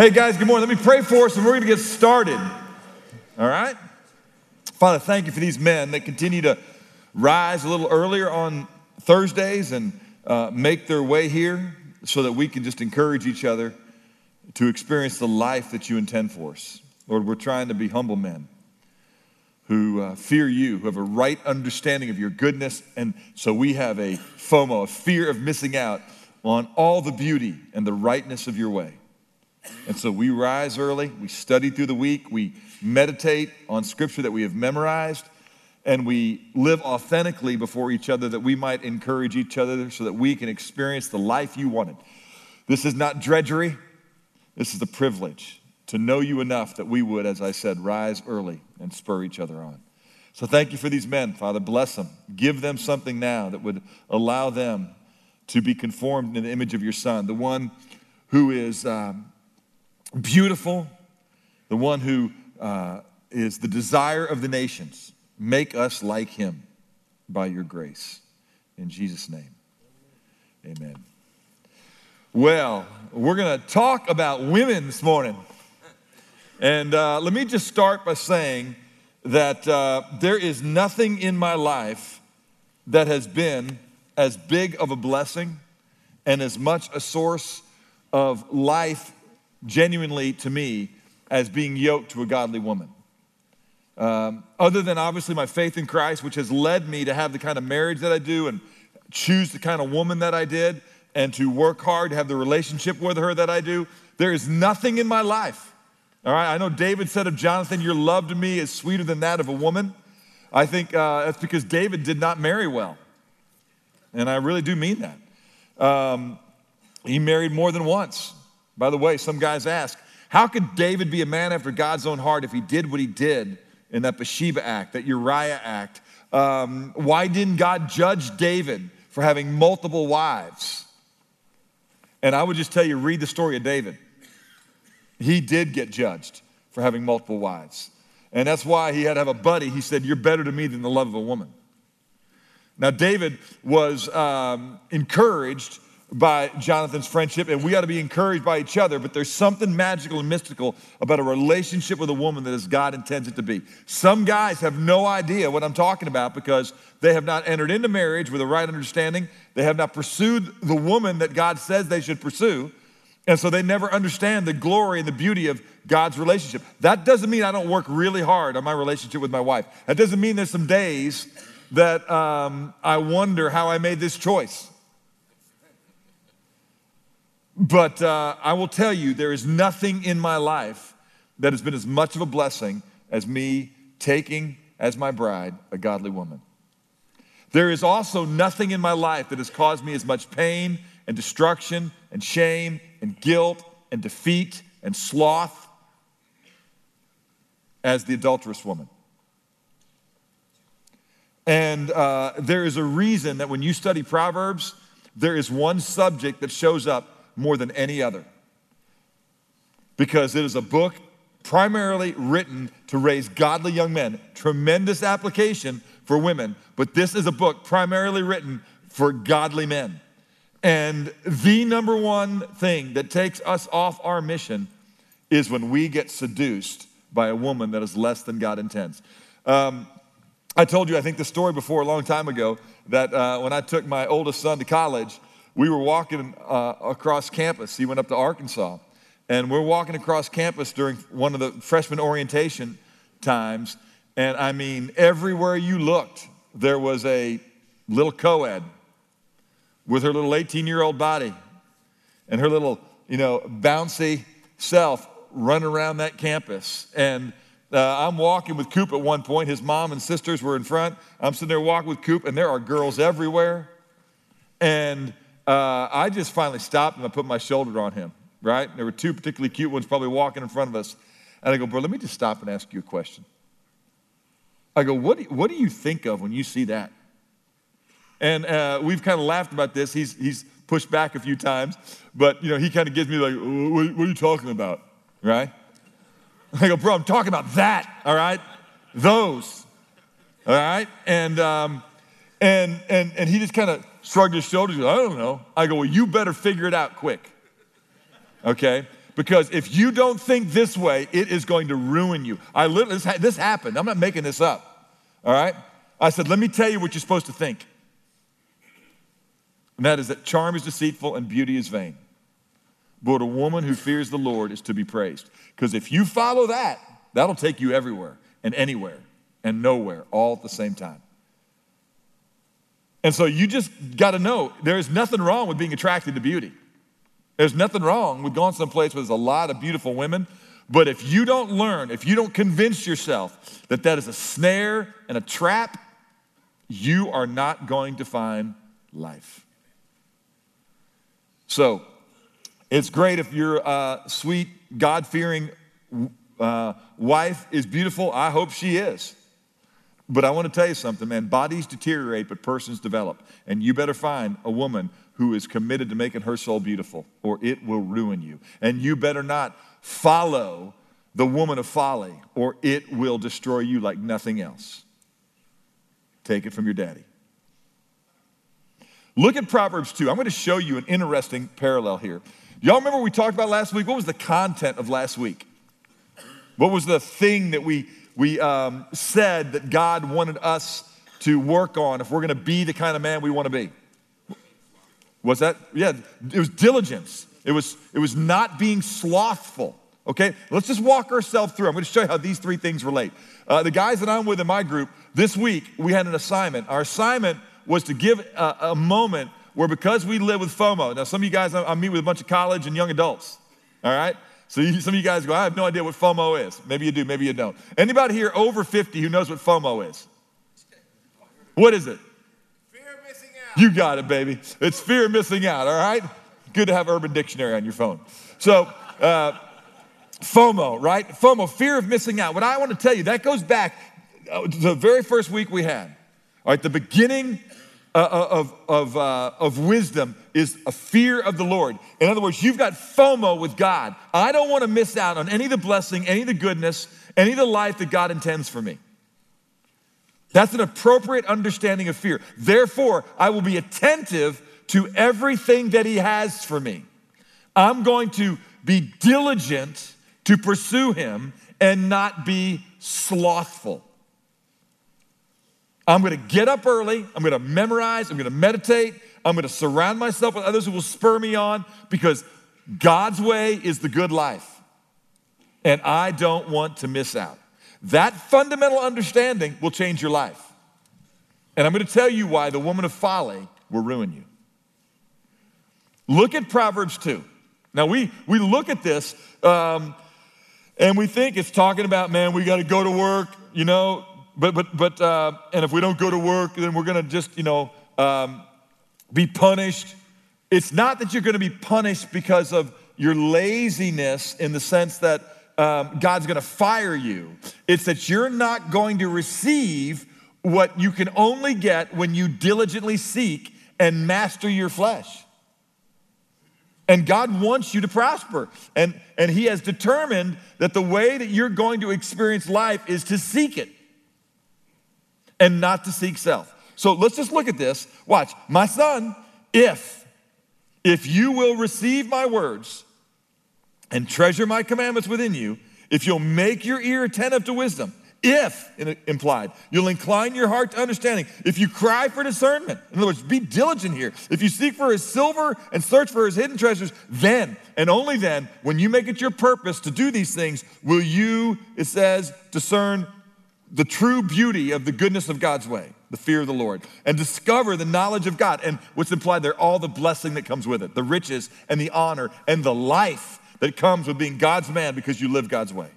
Hey, guys, good morning. Let me pray for us and we're going to get started. All right? Father, thank you for these men that continue to rise a little earlier on Thursdays and uh, make their way here so that we can just encourage each other to experience the life that you intend for us. Lord, we're trying to be humble men who uh, fear you, who have a right understanding of your goodness. And so we have a FOMO, a fear of missing out on all the beauty and the rightness of your way. And so we rise early, we study through the week, we meditate on scripture that we have memorized, and we live authentically before each other that we might encourage each other so that we can experience the life you wanted. This is not drudgery, this is a privilege to know you enough that we would, as I said, rise early and spur each other on. So thank you for these men, Father. Bless them. Give them something now that would allow them to be conformed in the image of your Son, the one who is um, beautiful, the one who uh, is the desire of the nations. Make us like him by your grace. In Jesus' name, amen. Well, we're going to talk about women this morning. And uh, let me just start by saying that uh, there is nothing in my life that has been as big of a blessing and as much a source of life genuinely to me as being yoked to a godly woman. Um, other than obviously my faith in Christ, which has led me to have the kind of marriage that I do and choose the kind of woman that I did and to work hard to have the relationship with her that I do, there is nothing in my life all right, I know David said of Jonathan, Your love to me is sweeter than that of a woman. I think uh, that's because David did not marry well. And I really do mean that. Um, he married more than once. By the way, some guys ask, How could David be a man after God's own heart if he did what he did in that Bathsheba act, that Uriah act? Um, why didn't God judge David for having multiple wives? And I would just tell you, read the story of David. He did get judged for having multiple wives. And that's why he had to have a buddy. He said, You're better to me than the love of a woman. Now, David was um, encouraged by Jonathan's friendship, and we ought to be encouraged by each other, but there's something magical and mystical about a relationship with a woman that as God intends it to be. Some guys have no idea what I'm talking about because they have not entered into marriage with a right understanding. They have not pursued the woman that God says they should pursue. And so they never understand the glory and the beauty of God's relationship. That doesn't mean I don't work really hard on my relationship with my wife. That doesn't mean there's some days that um, I wonder how I made this choice. But uh, I will tell you, there is nothing in my life that has been as much of a blessing as me taking as my bride a godly woman. There is also nothing in my life that has caused me as much pain and destruction and shame and guilt and defeat and sloth as the adulterous woman. And uh, there is a reason that when you study Proverbs, there is one subject that shows up more than any other. Because it is a book primarily written to raise godly young men. Tremendous application for women, but this is a book primarily written for godly men. And the number one thing that takes us off our mission is when we get seduced by a woman that is less than God intends. Um, I told you, I think, the story before a long time ago that uh, when I took my oldest son to college, we were walking uh, across campus. He went up to Arkansas. And we're walking across campus during one of the freshman orientation times. And I mean, everywhere you looked, there was a little co ed with her little 18 year old body and her little, you know, bouncy self running around that campus. And uh, I'm walking with Coop at one point. His mom and sisters were in front. I'm sitting there walking with Coop, and there are girls everywhere. And uh, I just finally stopped and I put my shoulder on him, right? There were two particularly cute ones probably walking in front of us. And I go, bro, let me just stop and ask you a question. I go, what do, what do you think of when you see that? And uh, we've kind of laughed about this. He's, he's pushed back a few times, but you know, he kind of gives me like, what, what are you talking about? Right? I go, bro, I'm talking about that, all right? Those, all right? And, um, and, and, and he just kind of shrugged his shoulders. I don't know. I go, well, you better figure it out quick. Okay? Because if you don't think this way, it is going to ruin you. I literally, this, this happened. I'm not making this up. All right? I said, let me tell you what you're supposed to think. And that is that charm is deceitful and beauty is vain. But a woman who fears the Lord is to be praised. Because if you follow that, that'll take you everywhere and anywhere and nowhere all at the same time. And so you just got to know there is nothing wrong with being attracted to beauty. There's nothing wrong with going someplace where there's a lot of beautiful women. But if you don't learn, if you don't convince yourself that that is a snare and a trap, you are not going to find life. So, it's great if your uh, sweet, God fearing uh, wife is beautiful. I hope she is. But I want to tell you something, man. Bodies deteriorate, but persons develop. And you better find a woman who is committed to making her soul beautiful, or it will ruin you. And you better not follow the woman of folly, or it will destroy you like nothing else. Take it from your daddy. Look at Proverbs 2. I'm going to show you an interesting parallel here. Y'all remember we talked about last week? What was the content of last week? What was the thing that we we um, said that God wanted us to work on if we're going to be the kind of man we want to be. Was that? Yeah, it was diligence. It was, it was not being slothful. Okay, let's just walk ourselves through. I'm going to show you how these three things relate. Uh, the guys that I'm with in my group, this week we had an assignment. Our assignment was to give a, a moment where because we live with FOMO, now some of you guys, I, I meet with a bunch of college and young adults, all right? So you, some of you guys go, I have no idea what FOMO is. Maybe you do, maybe you don't. Anybody here over 50 who knows what FOMO is? What is it? Fear of missing out. You got it, baby. It's fear of missing out, all right? Good to have Urban Dictionary on your phone. So, uh, FOMO, right? FOMO, fear of missing out. What I want to tell you, that goes back uh, to the very first week we had. All right, the beginning uh, uh, of, of, uh, of wisdom is a fear of the Lord. In other words, you've got FOMO with God. I don't want to miss out on any of the blessing, any of the goodness, any of the life that God intends for me. That's an appropriate understanding of fear. Therefore, I will be attentive to everything that He has for me. I'm going to be diligent to pursue Him and not be slothful. I'm going to get up early. I'm going to memorize. I'm going to meditate. I'm going to surround myself with others who will spur me on because God's way is the good life. And I don't want to miss out. That fundamental understanding will change your life. And I'm going to tell you why the woman of folly will ruin you. Look at Proverbs 2. Now, we, we look at this um, and we think it's talking about, man, we got to go to work, you know, but, but, but, uh, and if we don't go to work, then we're gonna just, you know, um, be punished. It's not that you're gonna be punished because of your laziness in the sense that um, God's gonna fire you. It's that you're not going to receive what you can only get when you diligently seek and master your flesh. And God wants you to prosper. And, and He has determined that the way that you're going to experience life is to seek it and not to seek self. So let's just look at this. Watch. My son, if, if you will receive my words and treasure my commandments within you, if you'll make your ear attentive to wisdom, if, implied, you'll incline your heart to understanding. If you cry for discernment, in other words, be diligent here. If you seek for his silver and search for his hidden treasures, then and only then, when you make it your purpose to do these things, will you, it says, discern the true beauty of the goodness of God's way, the fear of the Lord, and discover the knowledge of God. And what's implied there, all the blessing that comes with it, the riches and the honor and the life that comes with being God's man because you live God's way.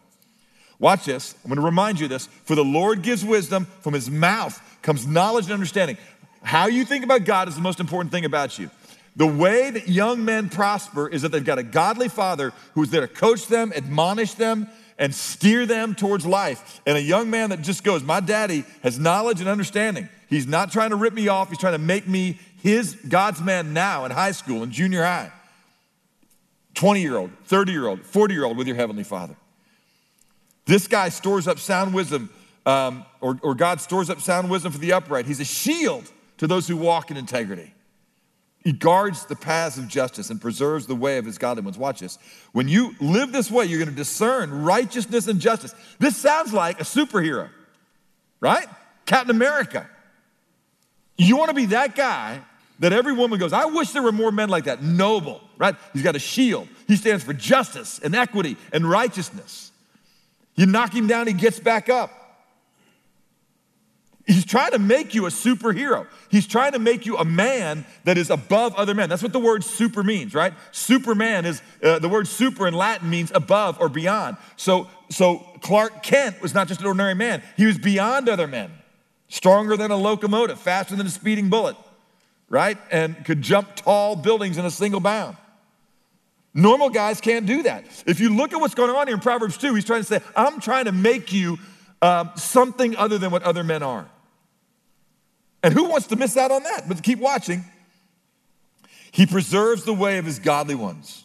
Watch this. I'm going to remind you this. For the Lord gives wisdom, from his mouth comes knowledge and understanding. How you think about God is the most important thing about you. The way that young men prosper is that they've got a godly father who's there to coach them, admonish them, and steer them towards life. And a young man that just goes, My daddy has knowledge and understanding. He's not trying to rip me off, he's trying to make me his God's man now in high school and junior high. 20 year old, 30 year old, 40 year old with your heavenly father. This guy stores up sound wisdom, um, or, or God stores up sound wisdom for the upright. He's a shield to those who walk in integrity. He guards the paths of justice and preserves the way of his godly ones. Watch this. When you live this way, you're going to discern righteousness and justice. This sounds like a superhero, right? Captain America. You want to be that guy that every woman goes, I wish there were more men like that. Noble, right? He's got a shield. He stands for justice and equity and righteousness. You knock him down, he gets back up. He's trying to make you a superhero. He's trying to make you a man that is above other men. That's what the word super means, right? Superman is uh, the word super in Latin means above or beyond. So, so Clark Kent was not just an ordinary man, he was beyond other men, stronger than a locomotive, faster than a speeding bullet, right? And could jump tall buildings in a single bound. Normal guys can't do that. If you look at what's going on here in Proverbs 2, he's trying to say, I'm trying to make you um, something other than what other men are. And who wants to miss out on that? But keep watching. He preserves the way of his godly ones.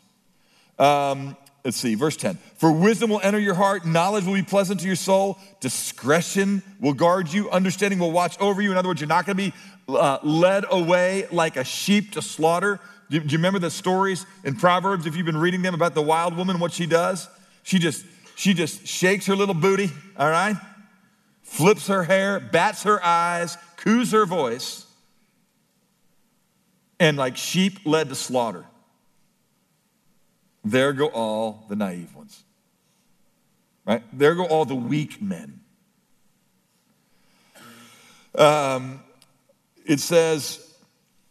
Um, let's see, verse 10. For wisdom will enter your heart, knowledge will be pleasant to your soul, discretion will guard you, understanding will watch over you. In other words, you're not going to be uh, led away like a sheep to slaughter. Do, do you remember the stories in Proverbs, if you've been reading them about the wild woman, what she does? She just, she just shakes her little booty, all right? Flips her hair, bats her eyes, coos her voice, and like sheep led to slaughter. There go all the naive ones. Right? There go all the weak men. Um, it says,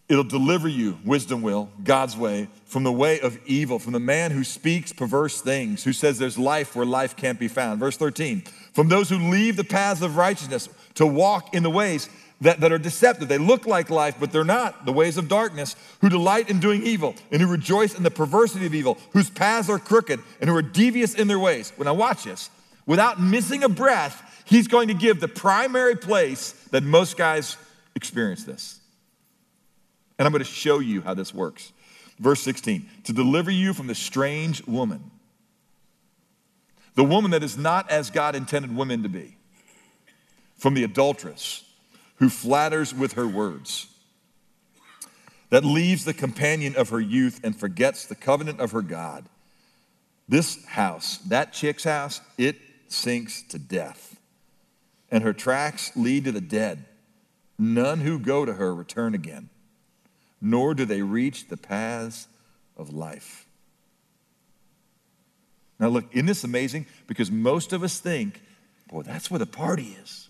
It'll deliver you, wisdom will, God's way, from the way of evil, from the man who speaks perverse things, who says there's life where life can't be found. Verse 13, from those who leave the paths of righteousness to walk in the ways that, that are deceptive. They look like life, but they're not. The ways of darkness, who delight in doing evil and who rejoice in the perversity of evil, whose paths are crooked and who are devious in their ways. When I watch this, without missing a breath, he's going to give the primary place that most guys experience this. And I'm going to show you how this works. Verse 16 to deliver you from the strange woman, the woman that is not as God intended women to be, from the adulteress who flatters with her words, that leaves the companion of her youth and forgets the covenant of her God. This house, that chick's house, it sinks to death, and her tracks lead to the dead. None who go to her return again, nor do they reach the paths of life. Now, look, isn't this amazing? Because most of us think, boy, that's where the party is.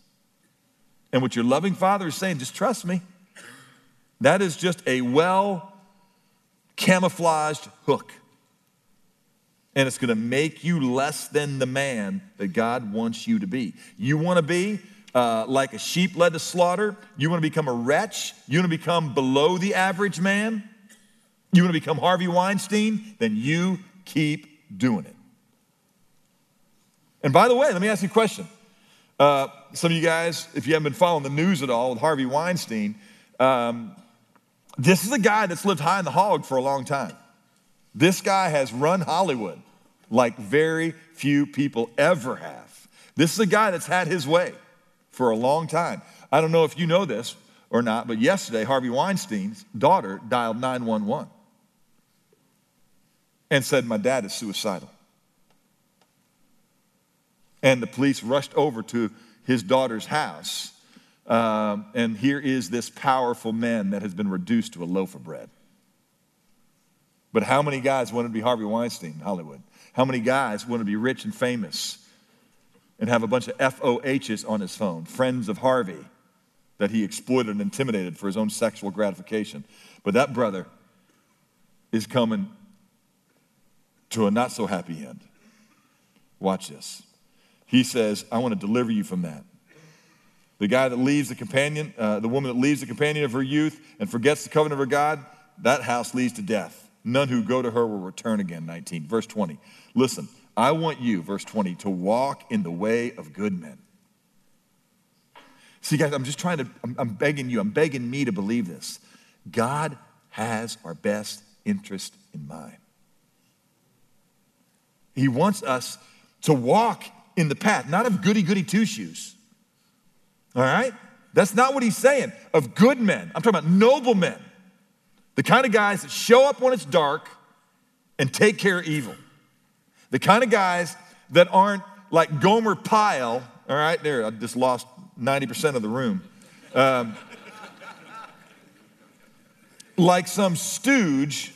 And what your loving father is saying, just trust me. That is just a well camouflaged hook. And it's going to make you less than the man that God wants you to be. You want to be uh, like a sheep led to slaughter? You want to become a wretch? You want to become below the average man? You want to become Harvey Weinstein? Then you keep doing it. And by the way, let me ask you a question. Uh, some of you guys, if you haven't been following the news at all with Harvey Weinstein, um, this is a guy that's lived high in the hog for a long time. This guy has run Hollywood like very few people ever have. This is a guy that's had his way for a long time. I don't know if you know this or not, but yesterday, Harvey Weinstein's daughter dialed 911 and said, My dad is suicidal. And the police rushed over to his daughter's house. Um, and here is this powerful man that has been reduced to a loaf of bread. But how many guys want to be Harvey Weinstein in Hollywood? How many guys want to be rich and famous and have a bunch of FOHs on his phone, friends of Harvey, that he exploited and intimidated for his own sexual gratification? But that brother is coming to a not so happy end. Watch this. He says, I want to deliver you from that. The guy that leaves the companion, uh, the woman that leaves the companion of her youth and forgets the covenant of her God, that house leads to death. None who go to her will return again. 19. Verse 20. Listen, I want you, verse 20, to walk in the way of good men. See, guys, I'm just trying to, I'm, I'm begging you, I'm begging me to believe this. God has our best interest in mind. He wants us to walk in the path, not of goody goody two shoes. All right? That's not what he's saying. Of good men. I'm talking about noble men The kind of guys that show up when it's dark and take care of evil. The kind of guys that aren't like Gomer Pyle, all right, there, I just lost 90% of the room. Um, like some stooge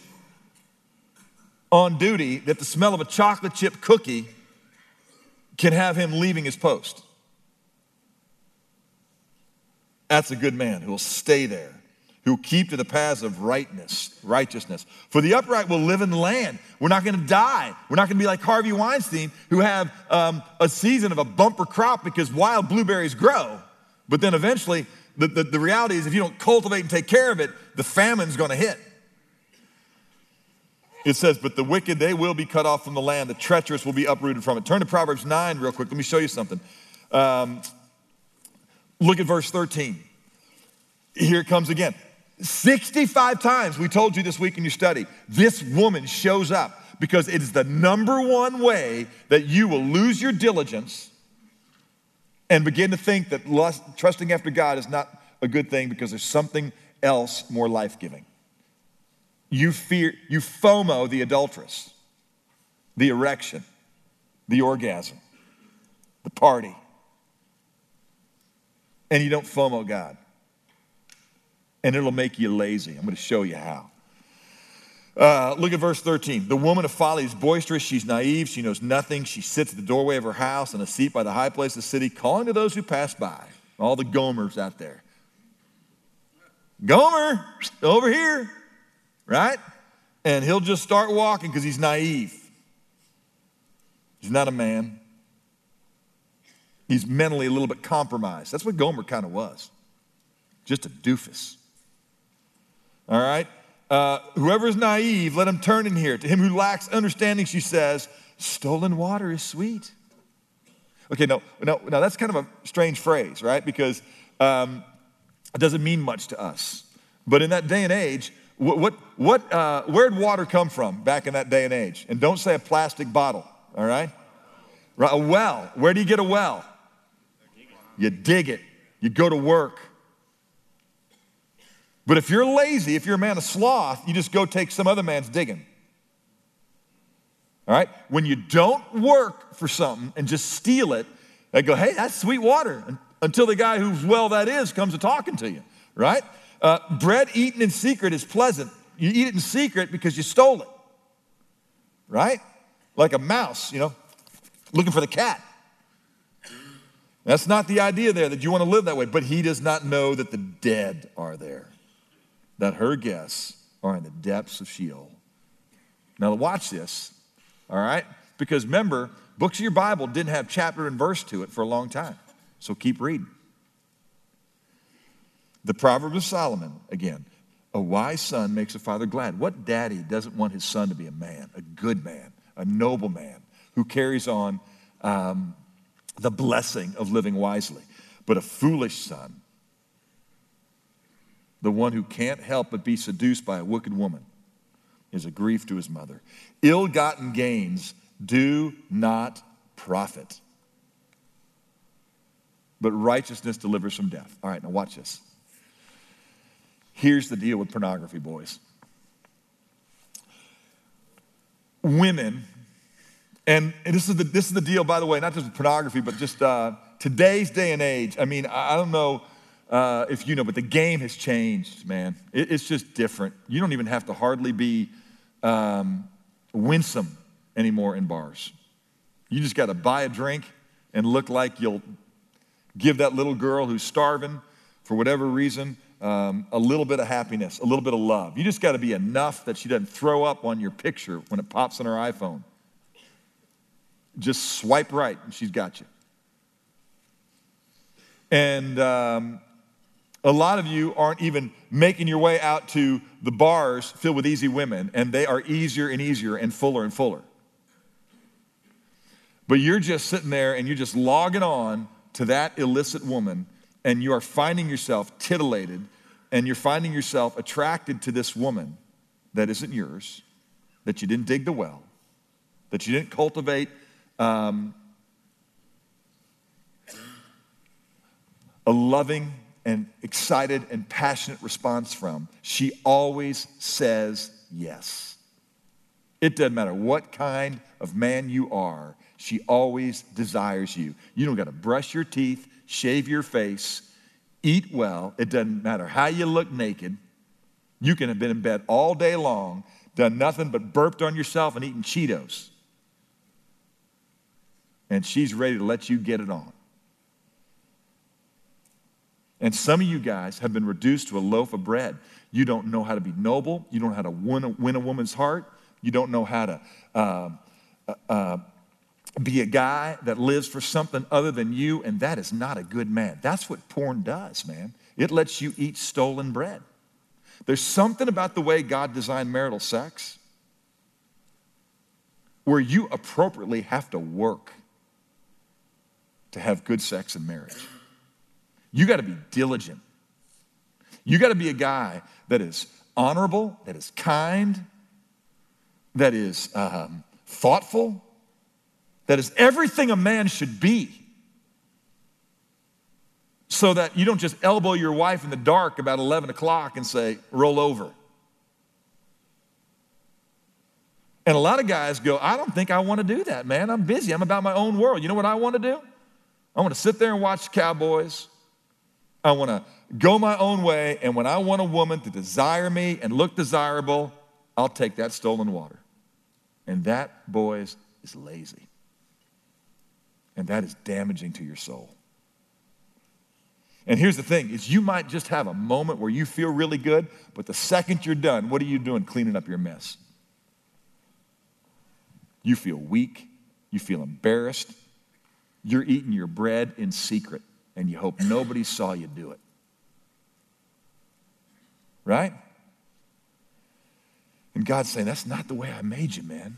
on duty that the smell of a chocolate chip cookie can have him leaving his post. That's a good man who will stay there, who will keep to the paths of rightness, righteousness. For the upright will live in the land. We're not going to die. We're not going to be like Harvey Weinstein, who have um, a season of a bumper crop because wild blueberries grow. But then eventually, the, the, the reality is if you don't cultivate and take care of it, the famine's going to hit. It says, But the wicked, they will be cut off from the land. The treacherous will be uprooted from it. Turn to Proverbs 9 real quick. Let me show you something. Um, look at verse 13. Here it comes again. 65 times we told you this week in your study, this woman shows up because it is the number one way that you will lose your diligence and begin to think that lust, trusting after God is not a good thing because there's something else more life giving. You fear, you FOMO the adulteress, the erection, the orgasm, the party. And you don't FOMO God. And it'll make you lazy. I'm going to show you how. Uh, look at verse 13. The woman of folly is boisterous. She's naive. She knows nothing. She sits at the doorway of her house on a seat by the high place of the city, calling to those who pass by. All the Gomers out there. Gomer, over here right? And he'll just start walking because he's naive. He's not a man. He's mentally a little bit compromised. That's what Gomer kind of was. Just a doofus. All right? Uh, whoever is naive, let him turn in here. To him who lacks understanding, she says, stolen water is sweet. Okay, no, no, no, that's kind of a strange phrase, right? Because um, it doesn't mean much to us. But in that day and age, what, what, what uh, where'd water come from back in that day and age? And don't say a plastic bottle, all right? right? A well. Where do you get a well? You dig it, you go to work. But if you're lazy, if you're a man of sloth, you just go take some other man's digging. All right? When you don't work for something and just steal it, they go, hey, that's sweet water. Until the guy whose well that is comes to talking to you, right? Uh, bread eaten in secret is pleasant. You eat it in secret because you stole it, right? Like a mouse, you know, looking for the cat. That's not the idea there that you want to live that way, but he does not know that the dead are there, that her guests are in the depths of Sheol. Now, watch this, all right? Because remember, books of your Bible didn't have chapter and verse to it for a long time. So keep reading. The Proverb of Solomon, again, a wise son makes a father glad. What daddy doesn't want his son to be a man, a good man, a noble man who carries on um, the blessing of living wisely? But a foolish son, the one who can't help but be seduced by a wicked woman, is a grief to his mother. Ill gotten gains do not profit, but righteousness delivers from death. All right, now watch this. Here's the deal with pornography, boys. Women, and this is the, this is the deal, by the way, not just with pornography, but just uh, today's day and age. I mean, I, don't know uh, if you know, but the game has changed, man. It, it's just different. You don't even have to hardly be um, winsome anymore in bars. You just got to buy a drink and look like you'll give that little girl who's starving for whatever reason um, a little bit of happiness, a little bit of love. You just got to be enough that she doesn't throw up on your picture when it pops on her iPhone. Just swipe right and she's got you. And um, a lot of you aren't even making your way out to the bars filled with easy women, and they are easier and easier and fuller and fuller. But you're just sitting there and you're just logging on to that illicit woman and you are finding yourself titillated and you're finding yourself attracted to this woman that isn't yours, that you didn't dig the well, that you didn't cultivate um, a loving and excited and passionate response from, she always says yes. It doesn't matter what kind of man you are, she always desires you. You don't got to brush your teeth, shave your face, eat well. It doesn't matter how you look naked. You can have been in bed all day long, done nothing but burped on yourself and eaten Cheetos. And she's ready to let you get it on. And some of you guys have been reduced to a loaf of bread. You don't know how to be noble. You don't know how to win a, win a woman's heart. You don't know how to uh, uh, uh, be a guy that lives for something other than you, and that is not a good man. That's what porn does, man. It lets you eat stolen bread. There's something about the way God designed marital sex where you appropriately have to work to have good sex in marriage. You got to be diligent. You got to be a guy that is honorable, that is kind, that is um, thoughtful, that is everything a man should be. So that you don't just elbow your wife in the dark about 11 o'clock and say, roll over. And a lot of guys go, I don't think I want to do that, man. I'm busy. I'm about my own world. You know what I want to do? I want to sit there and watch Cowboys. I want to go my own way. And when I want a woman to desire me and look desirable, I'll take that stolen water. And that, boys, is lazy. And that is damaging to your soul. And here's the thing is you might just have a moment where you feel really good, but the second you're done, what are you doing cleaning up your mess? You feel weak, you feel embarrassed, you're eating your bread in secret, and you hope nobody saw you do it. Right? And God's saying, That's not the way I made you, man.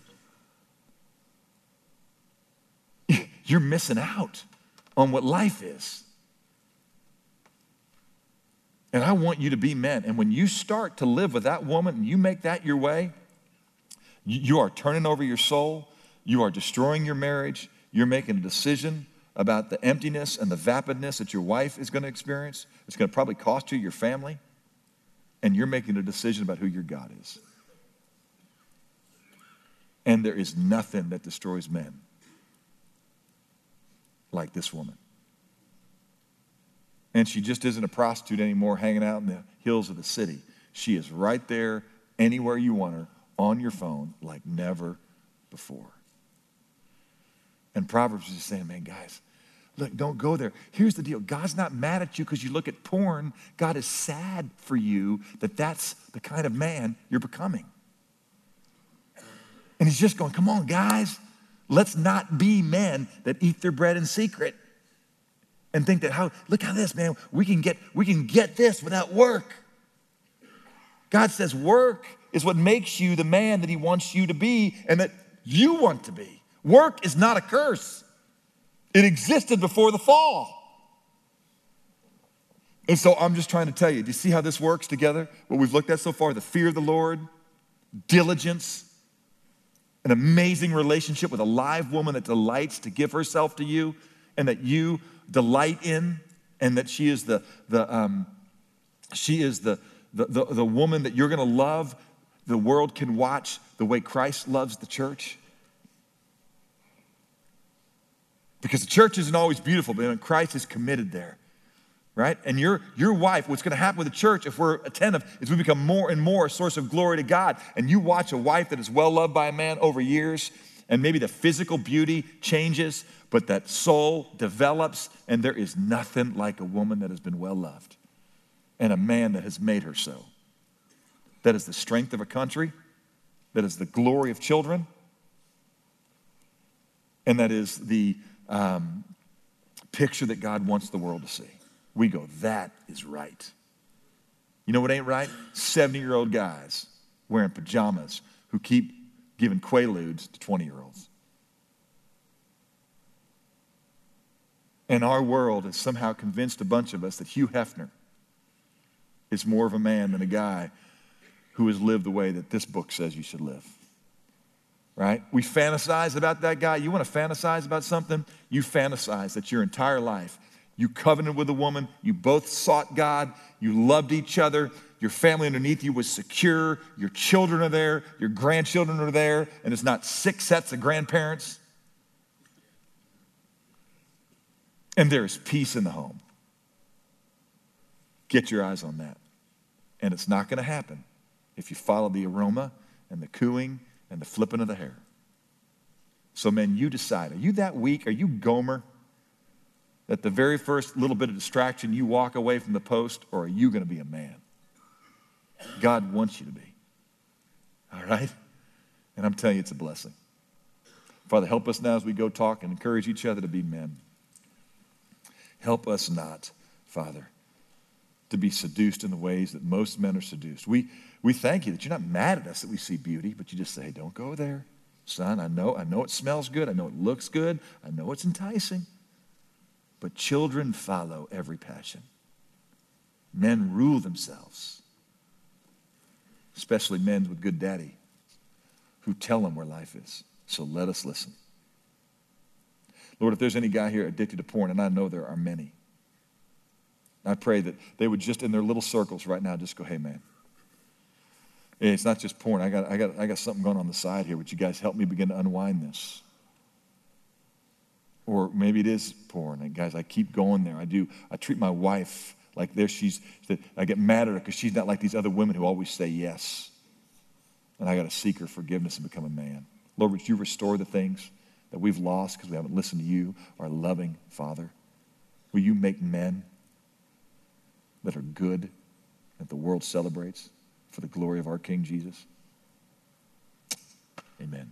You're missing out on what life is. And I want you to be men. And when you start to live with that woman and you make that your way, you are turning over your soul, you are destroying your marriage, you're making a decision about the emptiness and the vapidness that your wife is going to experience. It's going to probably cost you your family. And you're making a decision about who your God is. And there is nothing that destroys men like this woman. And she just isn't a prostitute anymore hanging out in the hills of the city. She is right there, anywhere you want her, on your phone, like never before. And Proverbs is just saying, man, guys, look, don't go there. Here's the deal God's not mad at you because you look at porn. God is sad for you that that's the kind of man you're becoming. And he's just going, come on, guys, let's not be men that eat their bread in secret and think that how look how this man we can get we can get this without work. God says work is what makes you the man that he wants you to be and that you want to be. Work is not a curse. It existed before the fall. And so i'm just trying to tell you do you see how this works together? What we've looked at so far the fear of the lord diligence an amazing relationship with a live woman that delights to give herself to you and that you delight in, and that she is the, the, um, she is the, the, the, the woman that you're going to love. The world can watch the way Christ loves the church. Because the church isn't always beautiful, but Christ is committed there right? And your, your wife, what's going to happen with the church if we're attentive is we become more and more a source of glory to God. And you watch a wife that is well loved by a man over years, and maybe the physical beauty changes, but that soul develops, and there is nothing like a woman that has been well loved and a man that has made her so. That is the strength of a country, that is the glory of children, and that is the um, picture that God wants the world to see we go, that is right. You know what ain't right? 70 year old guys wearing pajamas who keep giving quaaludes to 20 year olds. And our world has somehow convinced a bunch of us that Hugh Hefner is more of a man than a guy who has lived the way that this book says you should live. Right? We fantasize about that guy. You want to fantasize about something? You fantasize that your entire life You covenanted with a woman. You both sought God. You loved each other. Your family underneath you was secure. Your children are there. Your grandchildren are there. And it's not six sets of grandparents. And there's peace in the home. Get your eyes on that. And it's not going to happen if you follow the aroma and the cooing and the flipping of the hair. So, men, you decide. Are you that weak? Are you Gomer? That the very first little bit of distraction, you walk away from the post, or are you going to be a man? God wants you to be. All right? And I'm telling you, it's a blessing. Father, help us now as we go talk and encourage each other to be men. Help us not, Father, to be seduced in the ways that most men are seduced. We, we thank you that you're not mad at us that we see beauty, but you just say, don't go there. Son, I know, I know it smells good. I know it looks good. I know it's enticing. But children follow every passion. Men rule themselves, especially men with good daddy who tell them where life is. So let us listen. Lord, if there's any guy here addicted to porn, and I know there are many, I pray that they would just in their little circles right now just go, hey, man, it's not just porn. I got, I, got, I got something going on the side here. Would you guys help me begin to unwind this? Or maybe it is porn. And guys, I keep going there. I do. I treat my wife like there she's, I get mad at her because she's not like these other women who always say yes. And I got to seek her forgiveness and become a man. Lord, would you restore the things that we've lost because we haven't listened to you, our loving Father? Will you make men that are good, that the world celebrates for the glory of our King Jesus? Amen.